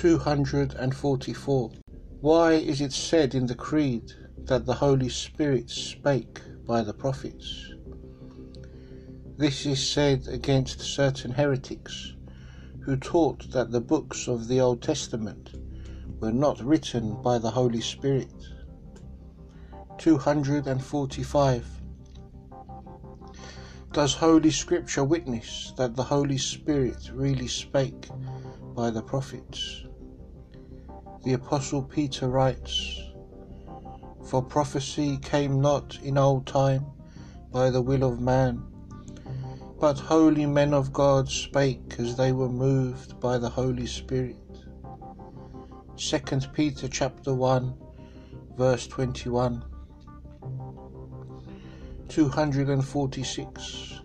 244. Why is it said in the Creed that the Holy Spirit spake by the prophets? This is said against certain heretics who taught that the books of the Old Testament were not written by the Holy Spirit. 245. Does Holy Scripture witness that the Holy Spirit really spake by the prophets? The Apostle Peter writes, For prophecy came not in old time by the will of man, but holy men of God spake as they were moved by the Holy Spirit. 2 Peter chapter 1 verse 21 246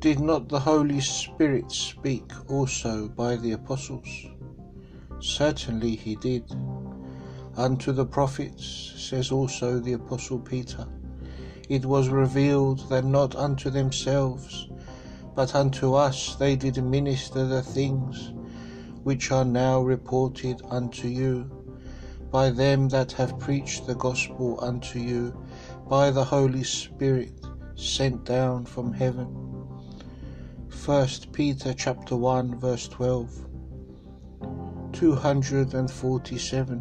Did not the Holy Spirit speak also by the apostles? Certainly he did. Unto the prophets, says also the apostle Peter, it was revealed that not unto themselves, but unto us they did minister the things which are now reported unto you by them that have preached the gospel unto you by the Holy Spirit sent down from heaven. 1 Peter chapter 1 verse 12 247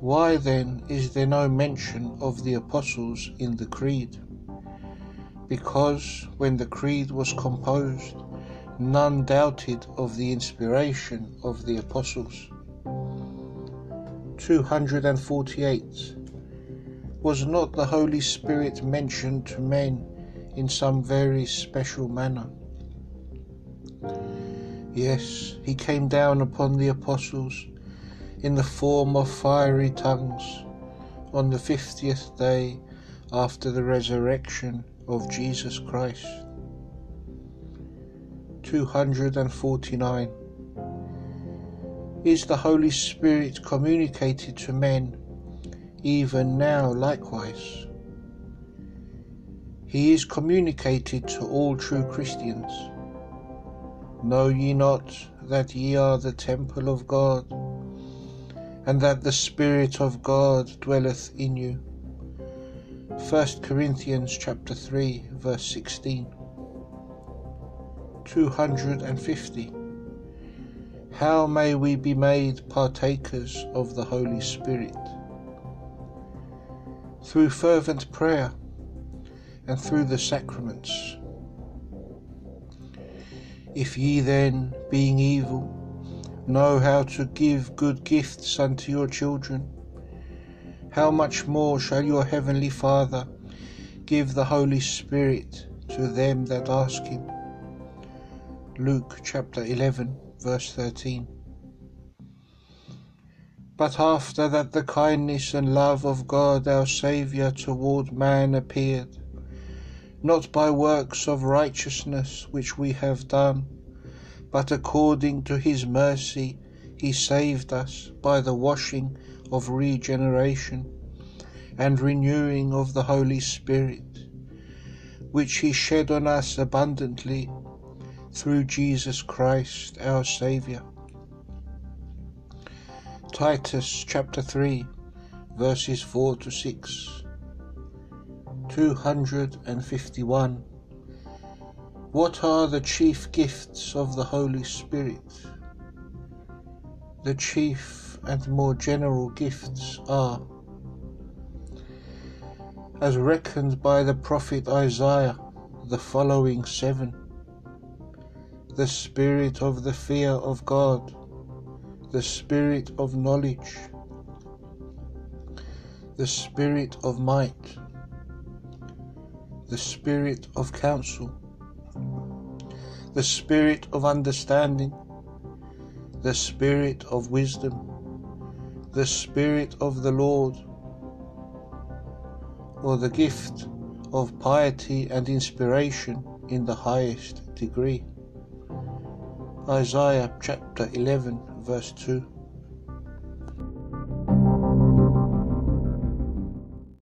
why then is there no mention of the apostles in the Creed? Because when the Creed was composed, none doubted of the inspiration of the apostles. 248. Was not the Holy Spirit mentioned to men in some very special manner? Yes, he came down upon the apostles in the form of fiery tongues on the fiftieth day after the resurrection of Jesus Christ. 249. Is the Holy Spirit communicated to men even now likewise? He is communicated to all true Christians. Know ye not that ye are the temple of God? and that the Spirit of God dwelleth in you. 1 Corinthians chapter 3 verse 16 250 How may we be made partakers of the Holy Spirit? Through fervent prayer and through the sacraments. If ye then, being evil, know how to give good gifts unto your children, how much more shall your heavenly Father give the Holy Spirit to them that ask him? Luke chapter 11, verse 13. But after that the kindness and love of God our Saviour toward man appeared, not by works of righteousness which we have done, but according to his mercy he saved us by the washing of regeneration and renewing of the Holy Spirit, which he shed on us abundantly through Jesus Christ our Saviour. Titus chapter 3 verses 4 to 6 251 what are the chief gifts of the Holy Spirit? The chief and more general gifts are, as reckoned by the prophet Isaiah, the following seven the spirit of the fear of God, the spirit of knowledge, the spirit of might, the spirit of counsel the spirit of understanding, the spirit of wisdom, the spirit of the Lord, or the gift of piety and inspiration in the highest degree. Isaiah chapter 11, verse 2.